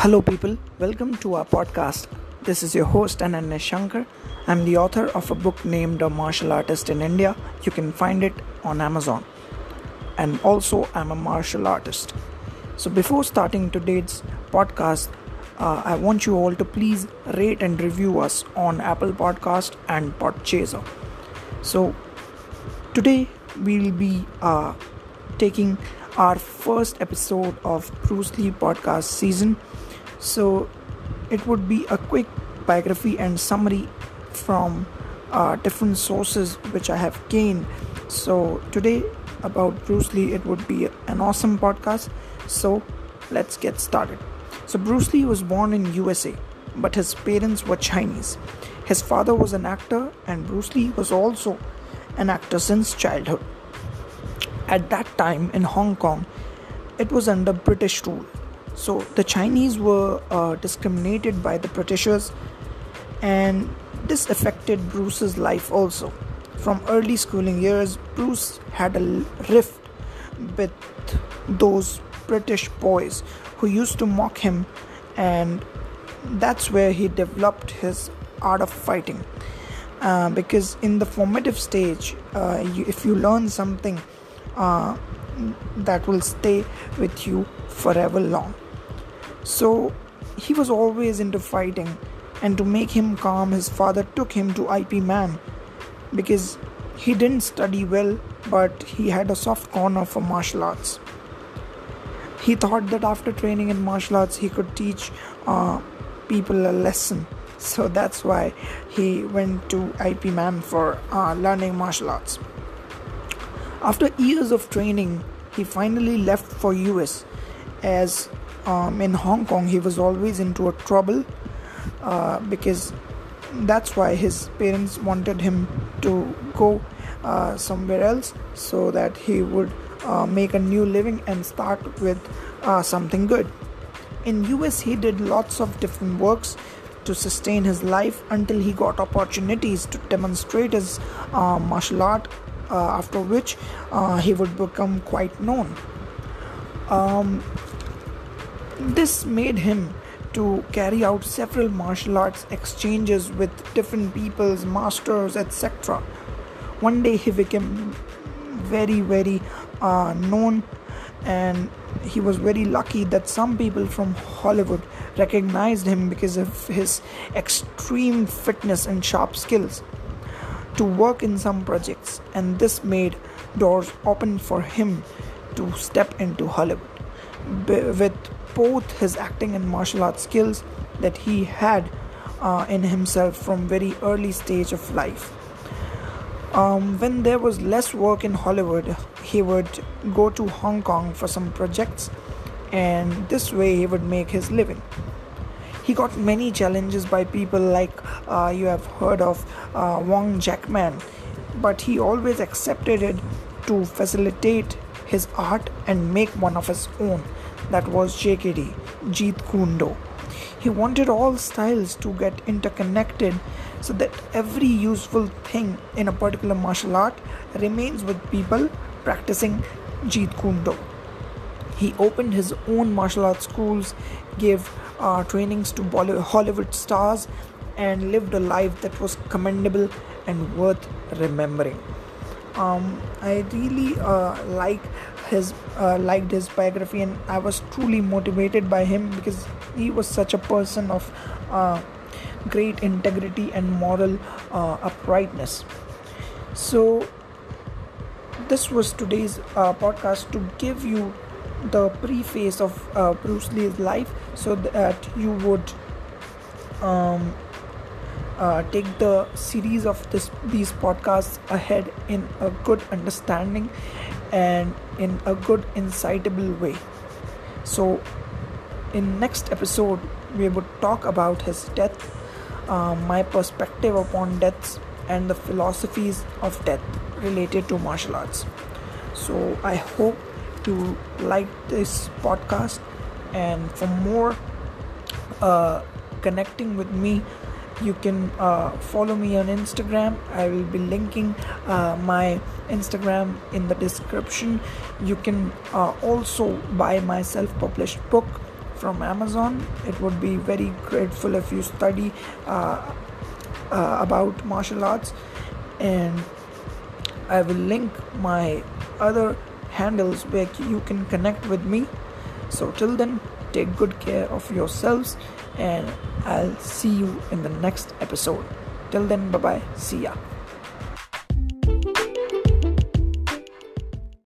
Hello, people. Welcome to our podcast. This is your host, Ananya Shankar. I'm the author of a book named A Martial Artist in India. You can find it on Amazon. And also, I'm a martial artist. So, before starting today's podcast, uh, I want you all to please rate and review us on Apple Podcast and Podchaser. So, today we'll be uh, taking our first episode of Bruce Lee podcast season. So it would be a quick biography and summary from uh, different sources which I have gained. So today about Bruce Lee, it would be an awesome podcast. So let's get started. So Bruce Lee was born in USA, but his parents were Chinese. His father was an actor, and Bruce Lee was also an actor since childhood. At that time in Hong Kong, it was under British rule. So the Chinese were uh, discriminated by the Britishers, and this affected Bruce's life also. From early schooling years, Bruce had a rift with those British boys who used to mock him, and that's where he developed his art of fighting. Uh, because in the formative stage, uh, you, if you learn something uh, that will stay with you forever long. So he was always into fighting, and to make him calm, his father took him to IP Man because he didn't study well, but he had a soft corner for martial arts. He thought that after training in martial arts, he could teach uh, people a lesson. So that's why he went to IP Man for uh, learning martial arts. After years of training, he finally left for US as um, in Hong Kong he was always into a trouble uh, because that's why his parents wanted him to go uh, somewhere else so that he would uh, make a new living and start with uh, something good. In US he did lots of different works to sustain his life until he got opportunities to demonstrate his uh, martial art uh, after which he would become quite known. Um, this made him to carry out several martial arts exchanges with different peoples, masters, etc. One day he became very, very uh, known, and he was very lucky that some people from Hollywood recognized him because of his extreme fitness and sharp skills to work in some projects, and this made doors open for him to step into Hollywood. with both his acting and martial arts skills that he had uh, in himself from very early stage of life. Um, when there was less work in Hollywood, he would go to Hong Kong for some projects, and this way he would make his living he got many challenges by people like uh, you have heard of uh, Wong Jack Man, but he always accepted it to facilitate his art and make one of his own. That was JKD, Jeet Kune Do. He wanted all styles to get interconnected so that every useful thing in a particular martial art remains with people practicing Jeet Kune Do. He opened his own martial arts schools, gave uh, trainings to Bollywood, Hollywood stars, and lived a life that was commendable and worth remembering. Um, I really uh, like his uh, liked his biography, and I was truly motivated by him because he was such a person of uh, great integrity and moral uh, uprightness. So, this was today's uh, podcast to give you the preface of uh, Bruce Lee's life so that you would um, uh, take the series of this these podcasts ahead in a good understanding and in a good incitable way. So in next episode we would talk about his death uh, my perspective upon deaths and the philosophies of death related to martial arts. So i hope to like this podcast. And for more uh, connecting with me you can uh, follow me on instagram i will be linking uh, my instagram in the description you can uh, also buy my self-published book from Amazon. It would be very grateful if you study uh, uh, about martial arts, and I will link my other handles where you can connect with me. So, till then, take good care of yourselves, and I'll see you in the next episode. Till then, bye bye. See ya.